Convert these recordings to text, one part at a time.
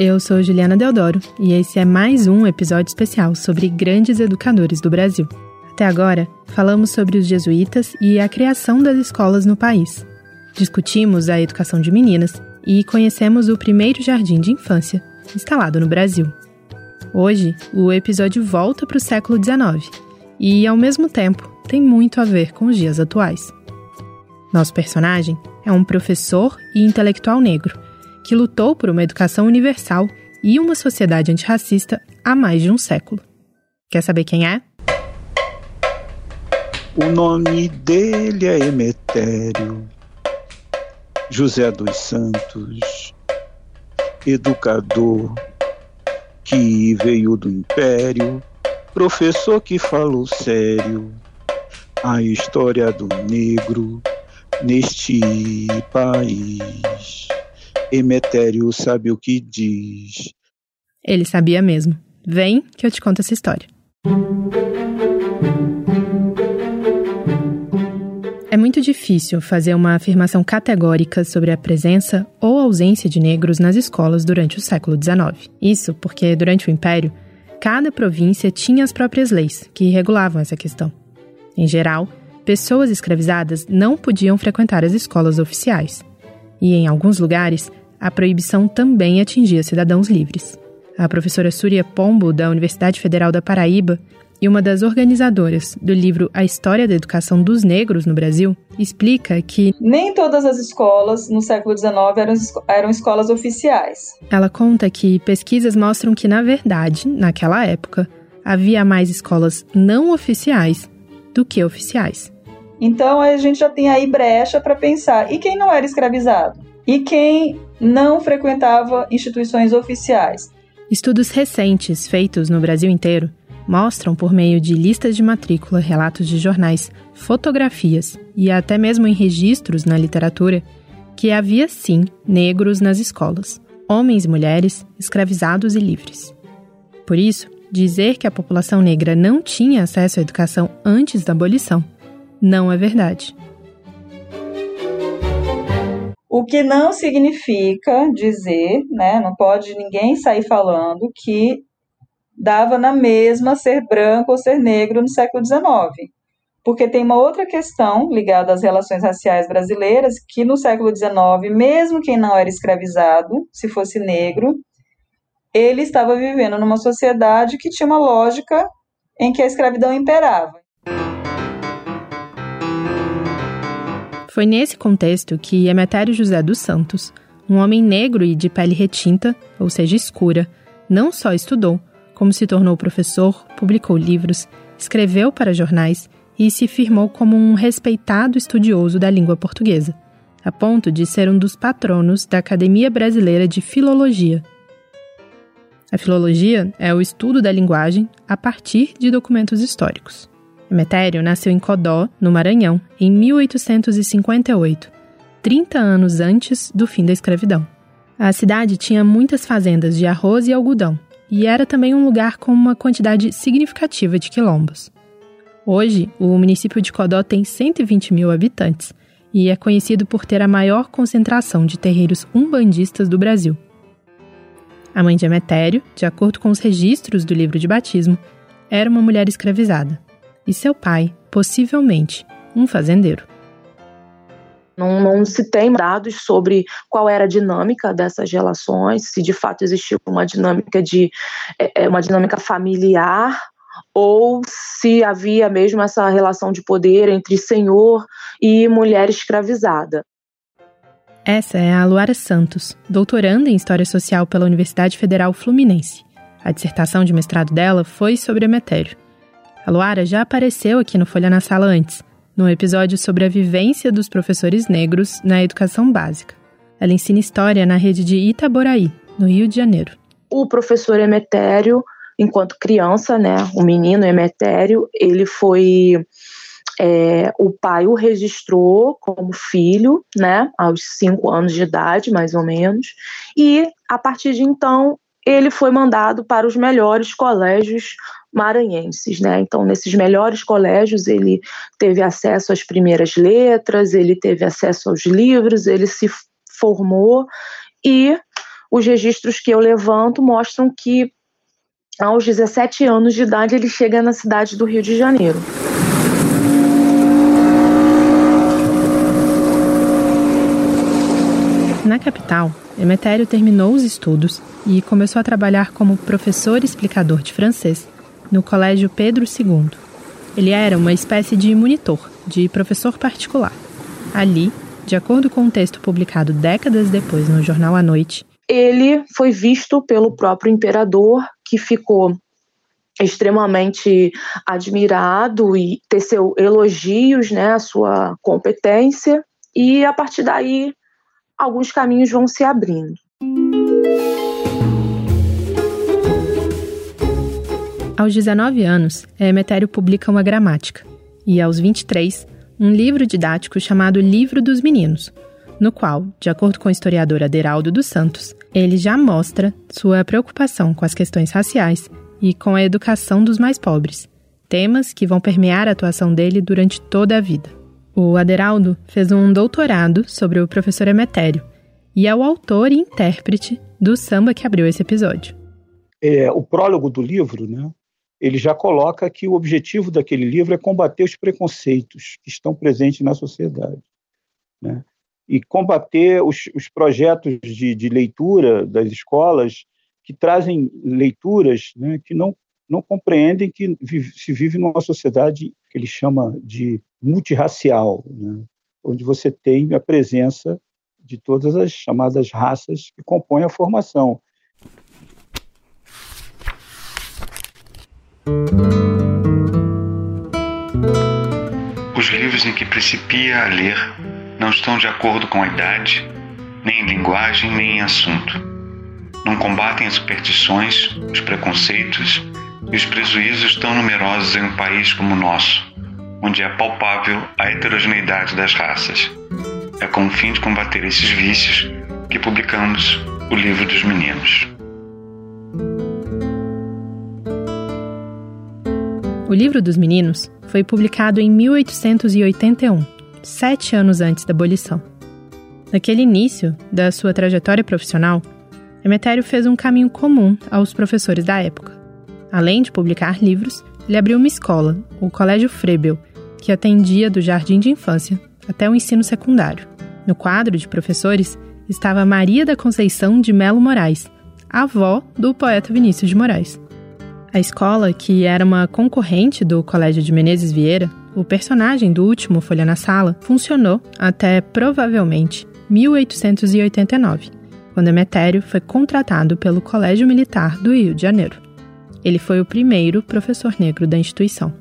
eu sou Juliana Deodoro e esse é mais um episódio especial sobre grandes educadores do Brasil. Até agora, falamos sobre os jesuítas e a criação das escolas no país. Discutimos a educação de meninas e conhecemos o primeiro jardim de infância instalado no Brasil. Hoje, o episódio volta para o século XIX e, ao mesmo tempo, tem muito a ver com os dias atuais. Nosso personagem é um professor e intelectual negro que lutou por uma educação universal e uma sociedade antirracista há mais de um século. Quer saber quem é? O nome dele é Emetério, José dos Santos, educador que veio do Império, professor que falou sério a história do negro neste país. Emetério sabe o que diz. Ele sabia mesmo. Vem que eu te conto essa história. É muito difícil fazer uma afirmação categórica sobre a presença ou ausência de negros nas escolas durante o século XIX. Isso porque, durante o Império, cada província tinha as próprias leis que regulavam essa questão. Em geral, pessoas escravizadas não podiam frequentar as escolas oficiais. E, em alguns lugares, a proibição também atingia cidadãos livres. A professora Súria Pombo, da Universidade Federal da Paraíba, e uma das organizadoras do livro A História da Educação dos Negros no Brasil, explica que nem todas as escolas no século XIX eram, eram escolas oficiais. Ela conta que pesquisas mostram que, na verdade, naquela época, havia mais escolas não oficiais do que oficiais. Então a gente já tem aí brecha para pensar. E quem não era escravizado? E quem não frequentava instituições oficiais? Estudos recentes feitos no Brasil inteiro mostram, por meio de listas de matrícula, relatos de jornais, fotografias e até mesmo em registros na literatura, que havia sim negros nas escolas, homens e mulheres escravizados e livres. Por isso, dizer que a população negra não tinha acesso à educação antes da abolição não é verdade. O que não significa dizer, né, não pode ninguém sair falando que dava na mesma ser branco ou ser negro no século XIX. Porque tem uma outra questão ligada às relações raciais brasileiras, que no século XIX, mesmo quem não era escravizado, se fosse negro, ele estava vivendo numa sociedade que tinha uma lógica em que a escravidão imperava. Foi nesse contexto que Emetério José dos Santos, um homem negro e de pele retinta, ou seja, escura, não só estudou, como se tornou professor, publicou livros, escreveu para jornais e se firmou como um respeitado estudioso da língua portuguesa, a ponto de ser um dos patronos da Academia Brasileira de Filologia. A filologia é o estudo da linguagem a partir de documentos históricos. Emetério nasceu em Codó, no Maranhão, em 1858, 30 anos antes do fim da escravidão. A cidade tinha muitas fazendas de arroz e algodão e era também um lugar com uma quantidade significativa de quilombos. Hoje, o município de Codó tem 120 mil habitantes e é conhecido por ter a maior concentração de terreiros umbandistas do Brasil. A mãe de Emetério, de acordo com os registros do livro de batismo, era uma mulher escravizada e seu pai, possivelmente, um fazendeiro. Não, não, se tem dados sobre qual era a dinâmica dessas relações, se de fato existiu uma dinâmica de é, é, uma dinâmica familiar ou se havia mesmo essa relação de poder entre senhor e mulher escravizada. Essa é a Luara Santos, doutoranda em História Social pela Universidade Federal Fluminense. A dissertação de mestrado dela foi sobre Emetério. A Luara já apareceu aqui no Folha na Sala antes, no episódio sobre a vivência dos professores negros na educação básica. Ela ensina história na rede de Itaboraí, no Rio de Janeiro. O professor Emetério, enquanto criança, né, o menino Emetério, ele foi é, o pai o registrou como filho, né, aos cinco anos de idade, mais ou menos, e a partir de então ele foi mandado para os melhores colégios maranhenses, né? Então, nesses melhores colégios, ele teve acesso às primeiras letras, ele teve acesso aos livros, ele se formou e os registros que eu levanto mostram que aos 17 anos de idade ele chega na cidade do Rio de Janeiro. Na capital, Emetério terminou os estudos e começou a trabalhar como professor explicador de francês no Colégio Pedro II. Ele era uma espécie de monitor, de professor particular. Ali, de acordo com um texto publicado décadas depois no jornal à noite, ele foi visto pelo próprio imperador, que ficou extremamente admirado e teceu elogios né, à sua competência, e a partir daí alguns caminhos vão se abrindo. Aos 19 anos, Emetério publica uma gramática, e aos 23, um livro didático chamado Livro dos Meninos, no qual, de acordo com o historiador Aderaldo dos Santos, ele já mostra sua preocupação com as questões raciais e com a educação dos mais pobres, temas que vão permear a atuação dele durante toda a vida. O Aderaldo fez um doutorado sobre o professor Emetério e é o autor e intérprete do samba que abriu esse episódio. É, o prólogo do livro, né, ele já coloca que o objetivo daquele livro é combater os preconceitos que estão presentes na sociedade. Né, e combater os, os projetos de, de, leitura das escolas que trazem leituras né, que não, não compreendem que vive, se vive numa sociedade que ele chama de multirracial, né? onde você tem a presença de todas as chamadas raças que compõem a formação. Os livros em que principia a ler não estão de acordo com a idade, nem em linguagem, nem em assunto. Não combatem as superstições, os preconceitos e os prejuízos tão numerosos em um país como o nosso, onde é palpável a heterogeneidade das raças. É com o fim de combater esses vícios que publicamos o Livro dos Meninos. O Livro dos Meninos foi publicado em 1881, sete anos antes da abolição. Naquele início da sua trajetória profissional, Emetério fez um caminho comum aos professores da época. Além de publicar livros, ele abriu uma escola, o Colégio Frebel, que atendia do jardim de infância até o ensino secundário. No quadro de professores estava Maria da Conceição de Melo Moraes, avó do poeta Vinícius de Moraes. A escola, que era uma concorrente do Colégio de Menezes Vieira, o personagem do último Folha na Sala, funcionou até provavelmente 1889, quando Emetério foi contratado pelo Colégio Militar do Rio de Janeiro. Ele foi o primeiro professor negro da instituição.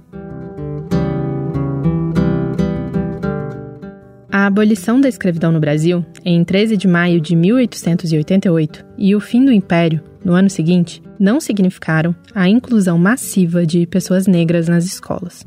A abolição da escravidão no Brasil, em 13 de maio de 1888, e o fim do Império, no ano seguinte, não significaram a inclusão massiva de pessoas negras nas escolas.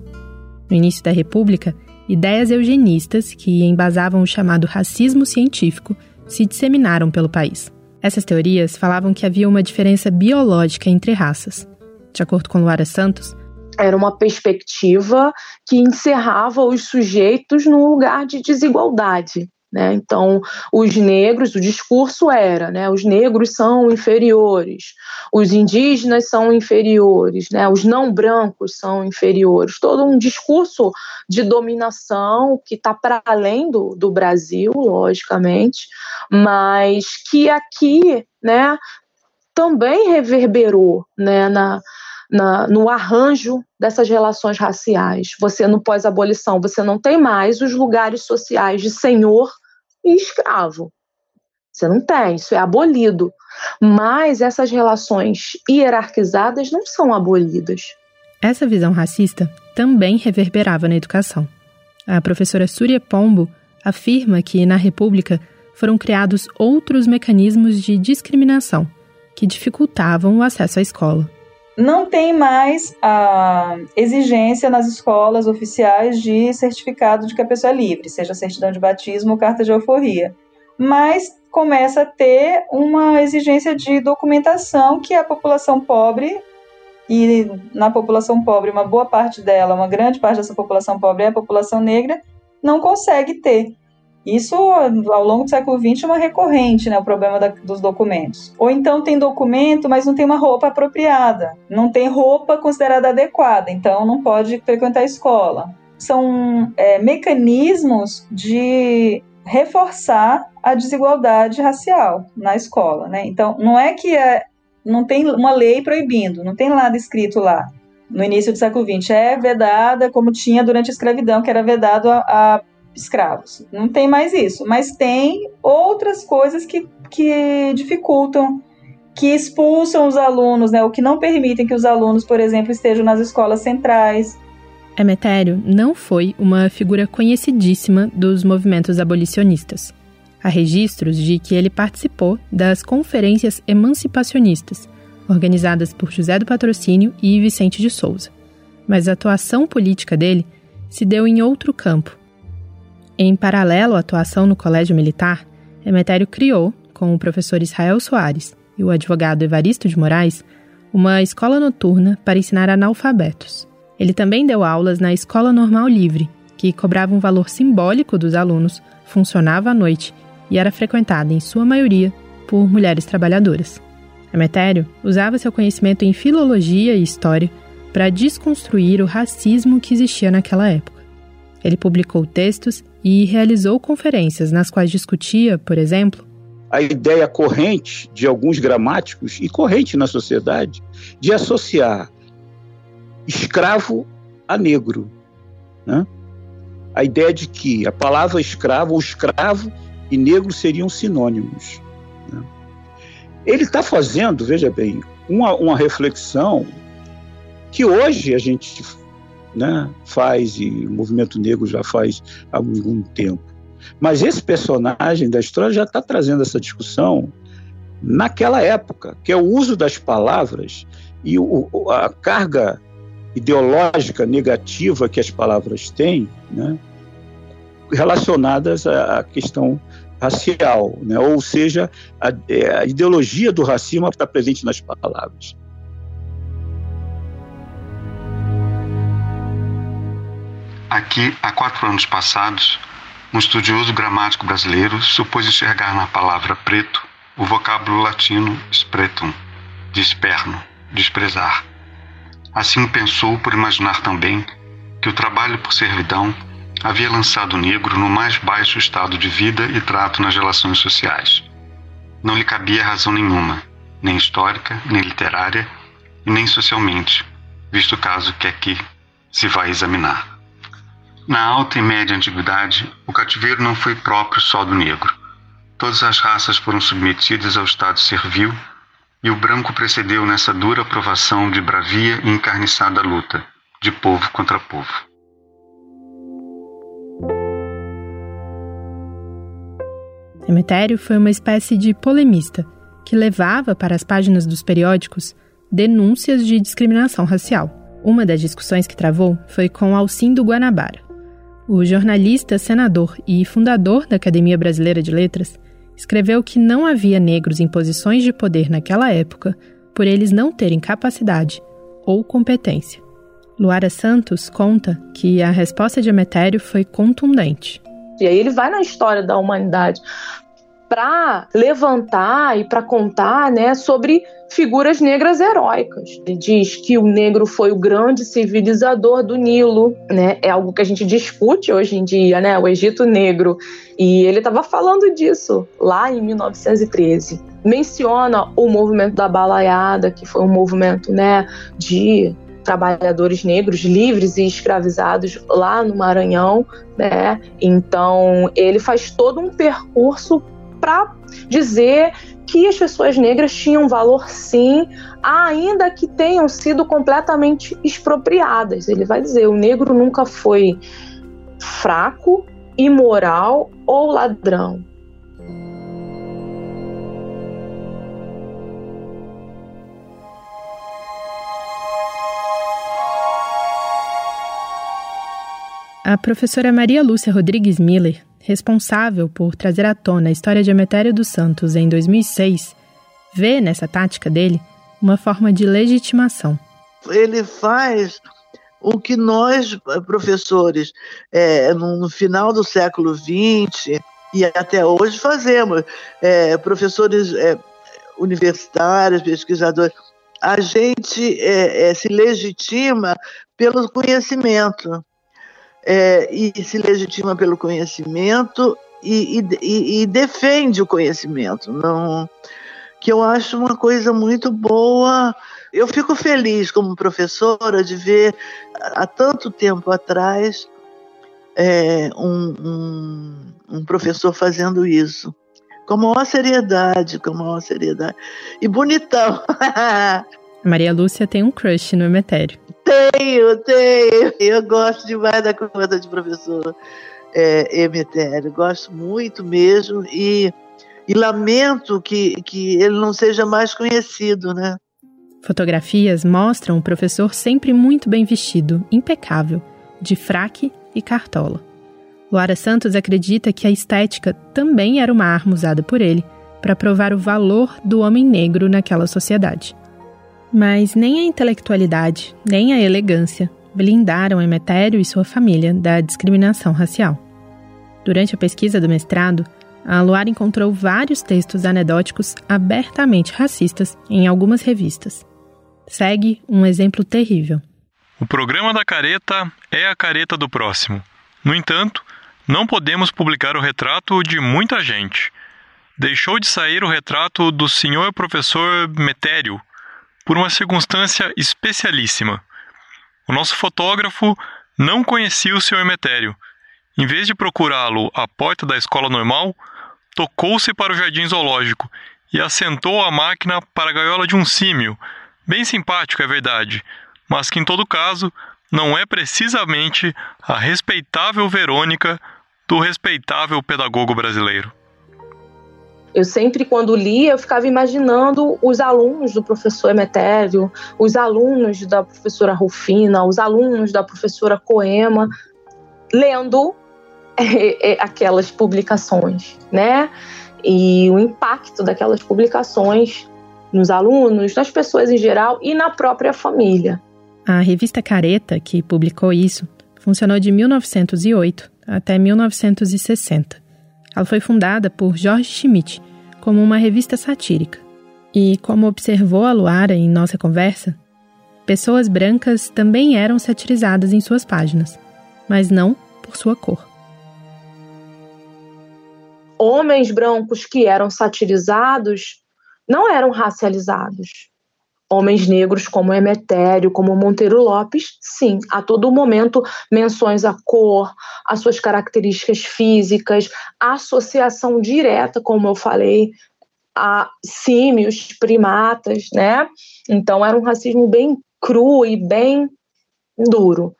No início da República, ideias eugenistas que embasavam o chamado racismo científico se disseminaram pelo país. Essas teorias falavam que havia uma diferença biológica entre raças. De acordo com Luara Santos, era uma perspectiva que encerrava os sujeitos num lugar de desigualdade. Né? Então, os negros, o discurso era: né, os negros são inferiores, os indígenas são inferiores, né, os não brancos são inferiores. Todo um discurso de dominação que está para além do, do Brasil, logicamente, mas que aqui né, também reverberou né, na, na, no arranjo dessas relações raciais. Você, no pós-abolição, você não tem mais os lugares sociais de senhor e escravo. Você não tem, isso é abolido. Mas essas relações hierarquizadas não são abolidas. Essa visão racista também reverberava na educação. A professora Surya Pombo afirma que, na República, foram criados outros mecanismos de discriminação que dificultavam o acesso à escola não tem mais a exigência nas escolas oficiais de certificado de que a pessoa é livre, seja certidão de batismo ou carta de alforria. Mas começa a ter uma exigência de documentação que a população pobre, e na população pobre, uma boa parte dela, uma grande parte dessa população pobre é a população negra, não consegue ter. Isso, ao longo do século XX, é uma recorrente, né, o problema da, dos documentos. Ou então tem documento, mas não tem uma roupa apropriada, não tem roupa considerada adequada, então não pode frequentar a escola. São é, mecanismos de reforçar a desigualdade racial na escola, né? Então, não é que é, não tem uma lei proibindo, não tem nada escrito lá no início do século XX. É vedada como tinha durante a escravidão, que era vedado a, a escravos. Não tem mais isso, mas tem outras coisas que, que dificultam, que expulsam os alunos, né, ou que não permitem que os alunos, por exemplo, estejam nas escolas centrais. Emetério não foi uma figura conhecidíssima dos movimentos abolicionistas. Há registros de que ele participou das conferências emancipacionistas, organizadas por José do Patrocínio e Vicente de Souza. Mas a atuação política dele se deu em outro campo, em paralelo à atuação no Colégio Militar, Emetério criou, com o professor Israel Soares e o advogado Evaristo de Moraes, uma escola noturna para ensinar analfabetos. Ele também deu aulas na Escola Normal Livre, que cobrava um valor simbólico dos alunos, funcionava à noite e era frequentada, em sua maioria, por mulheres trabalhadoras. Emetério usava seu conhecimento em filologia e história para desconstruir o racismo que existia naquela época. Ele publicou textos e realizou conferências nas quais discutia, por exemplo, a ideia corrente de alguns gramáticos e corrente na sociedade de associar escravo a negro. Né? A ideia de que a palavra escravo, ou escravo e negro seriam sinônimos. Né? Ele está fazendo, veja bem, uma, uma reflexão que hoje a gente né, faz, e o movimento negro já faz há algum tempo. Mas esse personagem da história já está trazendo essa discussão naquela época, que é o uso das palavras e o, a carga ideológica negativa que as palavras têm, né, relacionadas à questão racial, né, ou seja, a, a ideologia do racismo está presente nas palavras. Aqui, há quatro anos passados, um estudioso gramático brasileiro supôs enxergar na palavra preto o vocábulo latino spretum, de desprezar. Assim pensou por imaginar também que o trabalho por servidão havia lançado o negro no mais baixo estado de vida e trato nas relações sociais. Não lhe cabia razão nenhuma, nem histórica, nem literária e nem socialmente, visto o caso que aqui se vai examinar. Na alta e média antiguidade, o cativeiro não foi próprio só do negro. Todas as raças foram submetidas ao estado servil e o branco precedeu nessa dura provação de bravia e encarniçada luta, de povo contra povo. Emetério foi uma espécie de polemista que levava para as páginas dos periódicos denúncias de discriminação racial. Uma das discussões que travou foi com Alcindo Guanabara, o jornalista, senador e fundador da Academia Brasileira de Letras, escreveu que não havia negros em posições de poder naquela época por eles não terem capacidade ou competência. Luara Santos conta que a resposta de Emetério foi contundente. E aí ele vai na história da humanidade para levantar e para contar né, sobre figuras negras heróicas. Ele diz que o negro foi o grande civilizador do Nilo, né? É algo que a gente discute hoje em dia, né? O Egito Negro. E ele estava falando disso lá em 1913. Menciona o movimento da balaiada, que foi um movimento, né, de trabalhadores negros livres e escravizados lá no Maranhão, né? Então, ele faz todo um percurso para dizer que as pessoas negras tinham valor sim, ainda que tenham sido completamente expropriadas. Ele vai dizer: o negro nunca foi fraco, imoral ou ladrão. A professora Maria Lúcia Rodrigues Miller responsável por trazer à tona a história de Emetério dos Santos em 2006, vê nessa tática dele uma forma de legitimação. Ele faz o que nós, professores, é, no, final do século XX e até hoje fazemos. É, professores é, universitários, pesquisadores, a gente se legitima pelo conhecimento. É, e se legitima pelo conhecimento e, e, e, defende o conhecimento. Não, que eu acho uma coisa muito boa. Eu fico feliz como professora de ver há tanto tempo atrás é, um, um, um, professor fazendo isso. Com a maior seriedade, com a maior seriedade. E bonitão. Maria Lúcia tem um crush no Emetério. Tenho, tenho. Eu gosto demais da conta de professor é, Emetério. Gosto muito mesmo. E e lamento que, que ele não seja mais conhecido, né? Fotografias mostram o professor sempre muito bem vestido, impecável, de fraque e cartola. Luara Santos acredita que a estética também era uma arma usada por ele para provar o valor do homem negro naquela sociedade. Mas nem a intelectualidade, nem a elegância blindaram Emetério e sua família da discriminação racial. Durante a pesquisa do mestrado, a Luar encontrou vários textos anedóticos abertamente racistas em algumas revistas. Segue um exemplo terrível. O programa da careta é a careta do próximo. No entanto, não podemos publicar o retrato de muita gente. Deixou de sair o retrato do senhor professor Metério por uma circunstância especialíssima. O nosso fotógrafo não conhecia o senhor Metério. Em vez de procurá-lo à porta da escola normal, tocou-se para o jardim zoológico e assentou a máquina para a gaiola de um símio. Bem simpático, é verdade, mas que em todo caso não é precisamente a respeitável Verônica do respeitável pedagogo brasileiro. Eu sempre, quando lia, eu ficava imaginando os alunos do professor Emetério, os alunos da professora Rufina, os alunos da professora Coema, lendo é, é, aquelas publicações, né? E o impacto daquelas publicações nos alunos, nas pessoas em geral e na própria família. A revista Careta, que publicou isso, funcionou de 1908 até 1960. Ela foi fundada por George Schmidt como uma revista satírica. E, como observou a Luara em nossa conversa, pessoas brancas também eram satirizadas em suas páginas, mas não por sua cor homens brancos que eram satirizados não eram racializados. Homens negros como Emetério, como Monteiro Lopes, sim, a todo momento menções à cor, às suas características físicas, associação direta, como eu falei, a símios, primatas, né? Então era um racismo bem cru e bem duro.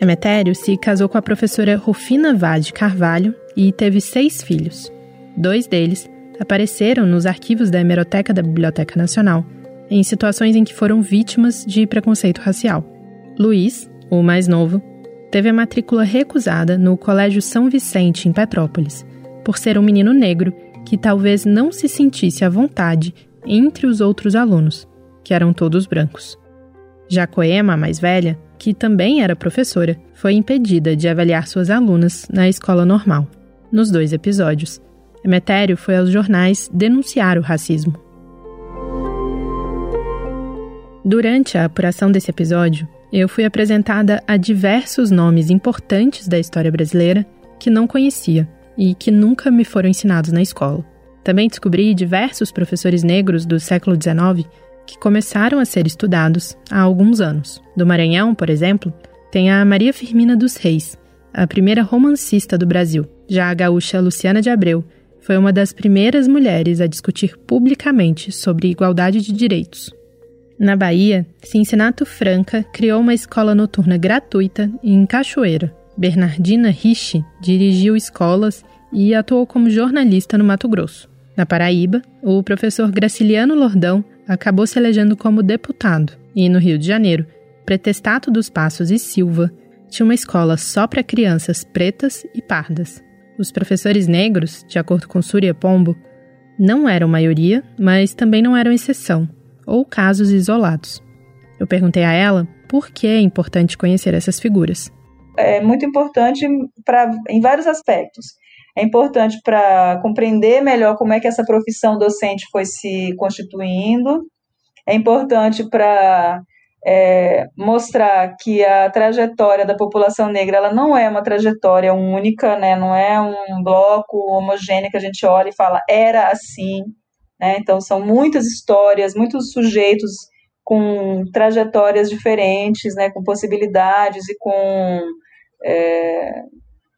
Emetério se casou com a professora Rufina Vade Carvalho e teve seis filhos. Dois deles apareceram nos arquivos da hemeroteca da Biblioteca Nacional, em situações em que foram vítimas de preconceito racial. Luiz, o mais novo, teve a matrícula recusada no Colégio São Vicente, em Petrópolis, por ser um menino negro que talvez não se sentisse à vontade entre os outros alunos, que eram todos brancos. Já Coema, a mais velha, que também era professora, foi impedida de avaliar suas alunas na escola normal. Nos dois episódios, Emetério foi aos jornais denunciar o racismo. Durante a apuração desse episódio, eu fui apresentada a diversos nomes importantes da história brasileira que não conhecia e que nunca me foram ensinados na escola. Também descobri diversos professores negros do século XIX que começaram a ser estudados há alguns anos. Do Maranhão, por exemplo, tem a Maria Firmina dos Reis, a primeira romancista do Brasil. Já a gaúcha Luciana de Abreu foi uma das primeiras mulheres a discutir publicamente sobre igualdade de direitos. Na Bahia, Cincinato Franca criou uma escola noturna gratuita em Cachoeira. Bernardina Rich dirigiu escolas e atuou como jornalista no Mato Grosso. Na Paraíba, o professor Graciliano Lordão acabou se elegendo como deputado, e no Rio de Janeiro, Pretestato dos Passos e Silva tinha uma escola só para crianças pretas e pardas. Os professores negros, de acordo com Surya Pombo, Não eram maioria, mas também não eram exceção, ou casos isolados. Eu perguntei a ela por que é importante conhecer essas figuras. É muito importante pra, em vários aspectos. É importante para compreender melhor como é que essa profissão docente foi se constituindo. É importante para é, mostrar que a trajetória da população negra ela não é uma trajetória única, né, não é um bloco homogêneo que a gente olha e fala era assim, né, então são muitas histórias, muitos sujeitos com trajetórias diferentes, né, com possibilidades e com, é,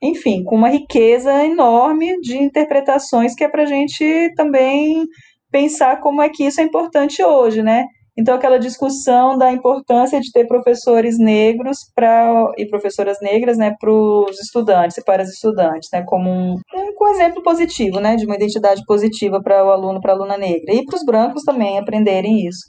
enfim, com uma riqueza enorme de interpretações que é para a gente também pensar como é que isso é importante hoje, né, então, aquela discussão da importância de ter professores negros pra, e professoras negras né, para os estudantes e para as estudantes, né, como um, um exemplo positivo, né, de uma identidade positiva para o aluno, para a aluna negra. E para os brancos também aprenderem isso.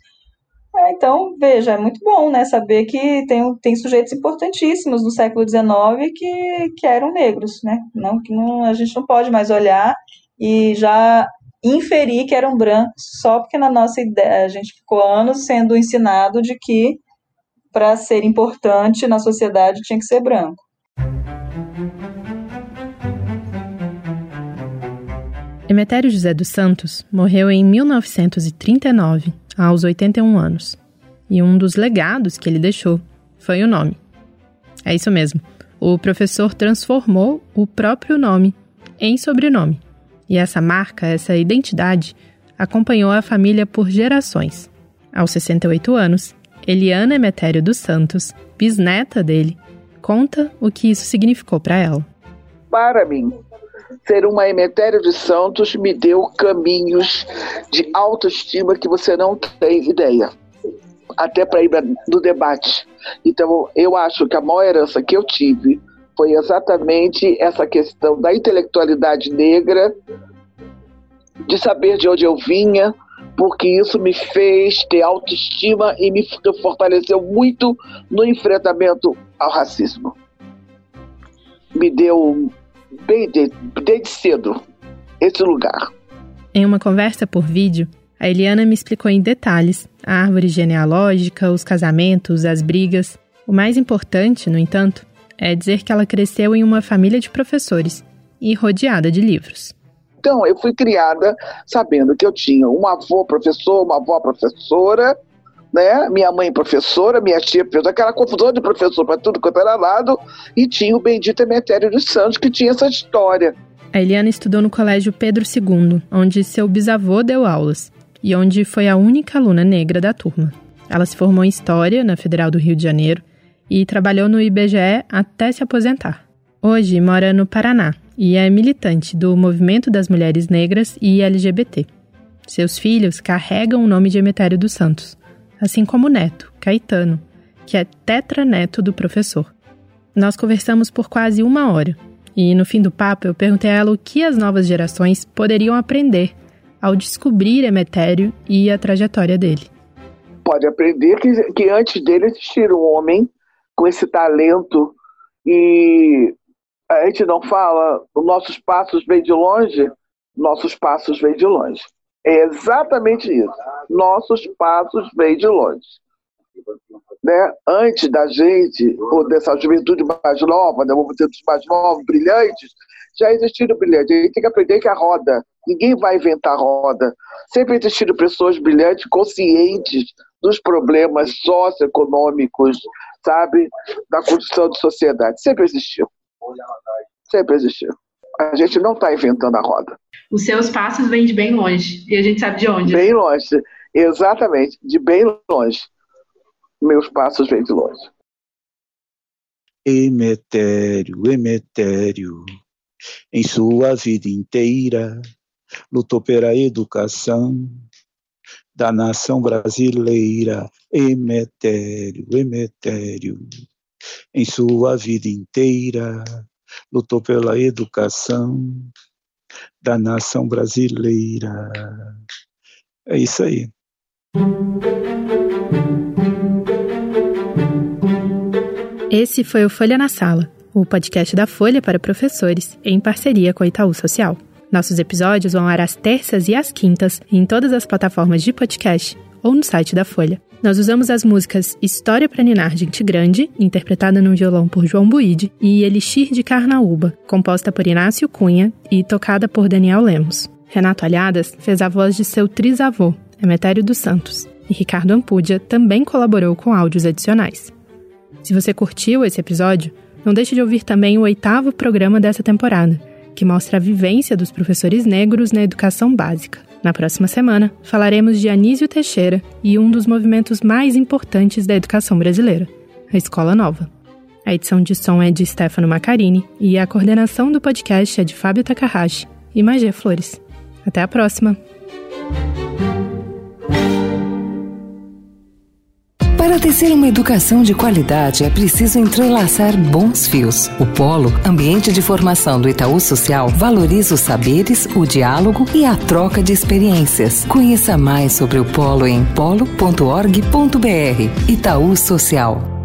É, então, veja, é muito bom né, saber que tem, tem sujeitos importantíssimos no século XIX que, que eram negros, né? Não, que não, a gente não pode mais olhar e já inferir que eram brancos só porque na nossa ideia a gente ficou anos sendo ensinado de que para ser importante na sociedade tinha que ser branco. Emetério José dos Santos morreu em 1939, aos 81 anos. E um dos legados que ele deixou foi o nome. É isso mesmo. O professor transformou o próprio nome em sobrenome. E essa marca, essa identidade, acompanhou a família por gerações. Aos 68 anos, Eliana Emetério dos Santos, bisneta dele, conta o que isso significou para ela. Para mim, ser uma Emetério dos Santos me deu caminhos de autoestima que você não tem ideia. Até para ir no debate. Então, eu acho que a maior herança que eu tive foi exatamente essa questão da intelectualidade negra, de saber de onde eu vinha, porque isso me fez ter autoestima e me fortaleceu muito no enfrentamento ao racismo. Me deu bem de, desde cedo esse lugar. Em uma conversa por vídeo, a Eliana me explicou em detalhes a árvore genealógica, os casamentos, as brigas. O mais importante, no entanto, é dizer que ela cresceu em uma família de professores e rodeada de livros. Então, eu fui criada sabendo que eu tinha um avô professor, uma avó professora, né? Minha mãe professora, minha tia fez aquela confusão de professor para tudo quanto era lado, e tinha o bendito Emetério dos Santos, que tinha essa história. A Eliana estudou no Colégio Pedro II, onde seu bisavô deu aulas, e onde foi a única aluna negra da turma. Ela se formou em História na Federal do Rio de Janeiro e trabalhou no IBGE até se aposentar. Hoje mora no Paraná e é militante do Movimento das Mulheres Negras e LGBT. Seus filhos carregam o nome de Emetério dos Santos, assim como o neto, Caetano, que é tetraneto do professor. Nós conversamos por quase uma hora e, no fim do papo, eu perguntei a ela o que as novas gerações poderiam aprender ao descobrir Emetério e a trajetória dele. Pode aprender que, que antes dele existia um homem com esse talento e a gente não fala, os nossos passos vêm de longe, nossos passos vêm de longe. É exatamente isso. Nossos passos vêm de longe. Né? Antes da gente, ou dessa juventude mais nova, né? vamos dizer, dos mais novos, brilhantes, já existiram brilhantes. A gente tem que aprender que a roda, ninguém vai inventar roda. Sempre existiram pessoas brilhantes, conscientes dos problemas socioeconômicos, sabe, da condição de sociedade. Sempre existiu. Sempre existiu. A gente não está inventando a roda. Os seus passos vêm de bem longe. E a gente sabe de onde. Bem longe. Exatamente. De bem longe. Meus passos vêm de longe. Emetério, Emetério, em sua vida inteira, lutou pela educação, da nação brasileira, Emetério, Emetério, em sua vida inteira, lutou pela educação da nação brasileira. É isso aí. Esse foi o Folha na Sala, o podcast da Folha para professores, em parceria com a Itaú Social. Nossos episódios vão ar às terças e às quintas em todas as plataformas de podcast ou no site da Folha. Nós usamos as músicas História para Ninar Gente Grande, interpretada no violão por João Buide, e Elixir de Carnaúba, composta por Inácio Cunha e tocada por Daniel Lemos. Renato Alhadas fez a voz de seu trisavô, Emetério dos Santos, e Ricardo Ampudia também colaborou com áudios adicionais. Se você curtiu esse episódio, não deixe de ouvir também o oitavo programa dessa temporada, que mostra a vivência dos professores negros na educação básica. Na próxima semana, falaremos de Anísio Teixeira e um dos movimentos mais importantes da educação brasileira, a Escola Nova. A edição de som é de Stefano Macarini e a coordenação do podcast é de Fábio Takahashi e Magé Flores. Até a próxima! Para tecer uma educação de qualidade é preciso entrelaçar bons fios. O Polo, ambiente de formação do Itaú Social, valoriza os saberes, o diálogo e a troca de experiências. Conheça mais sobre o Polo em polo.org.br. Itaú Social.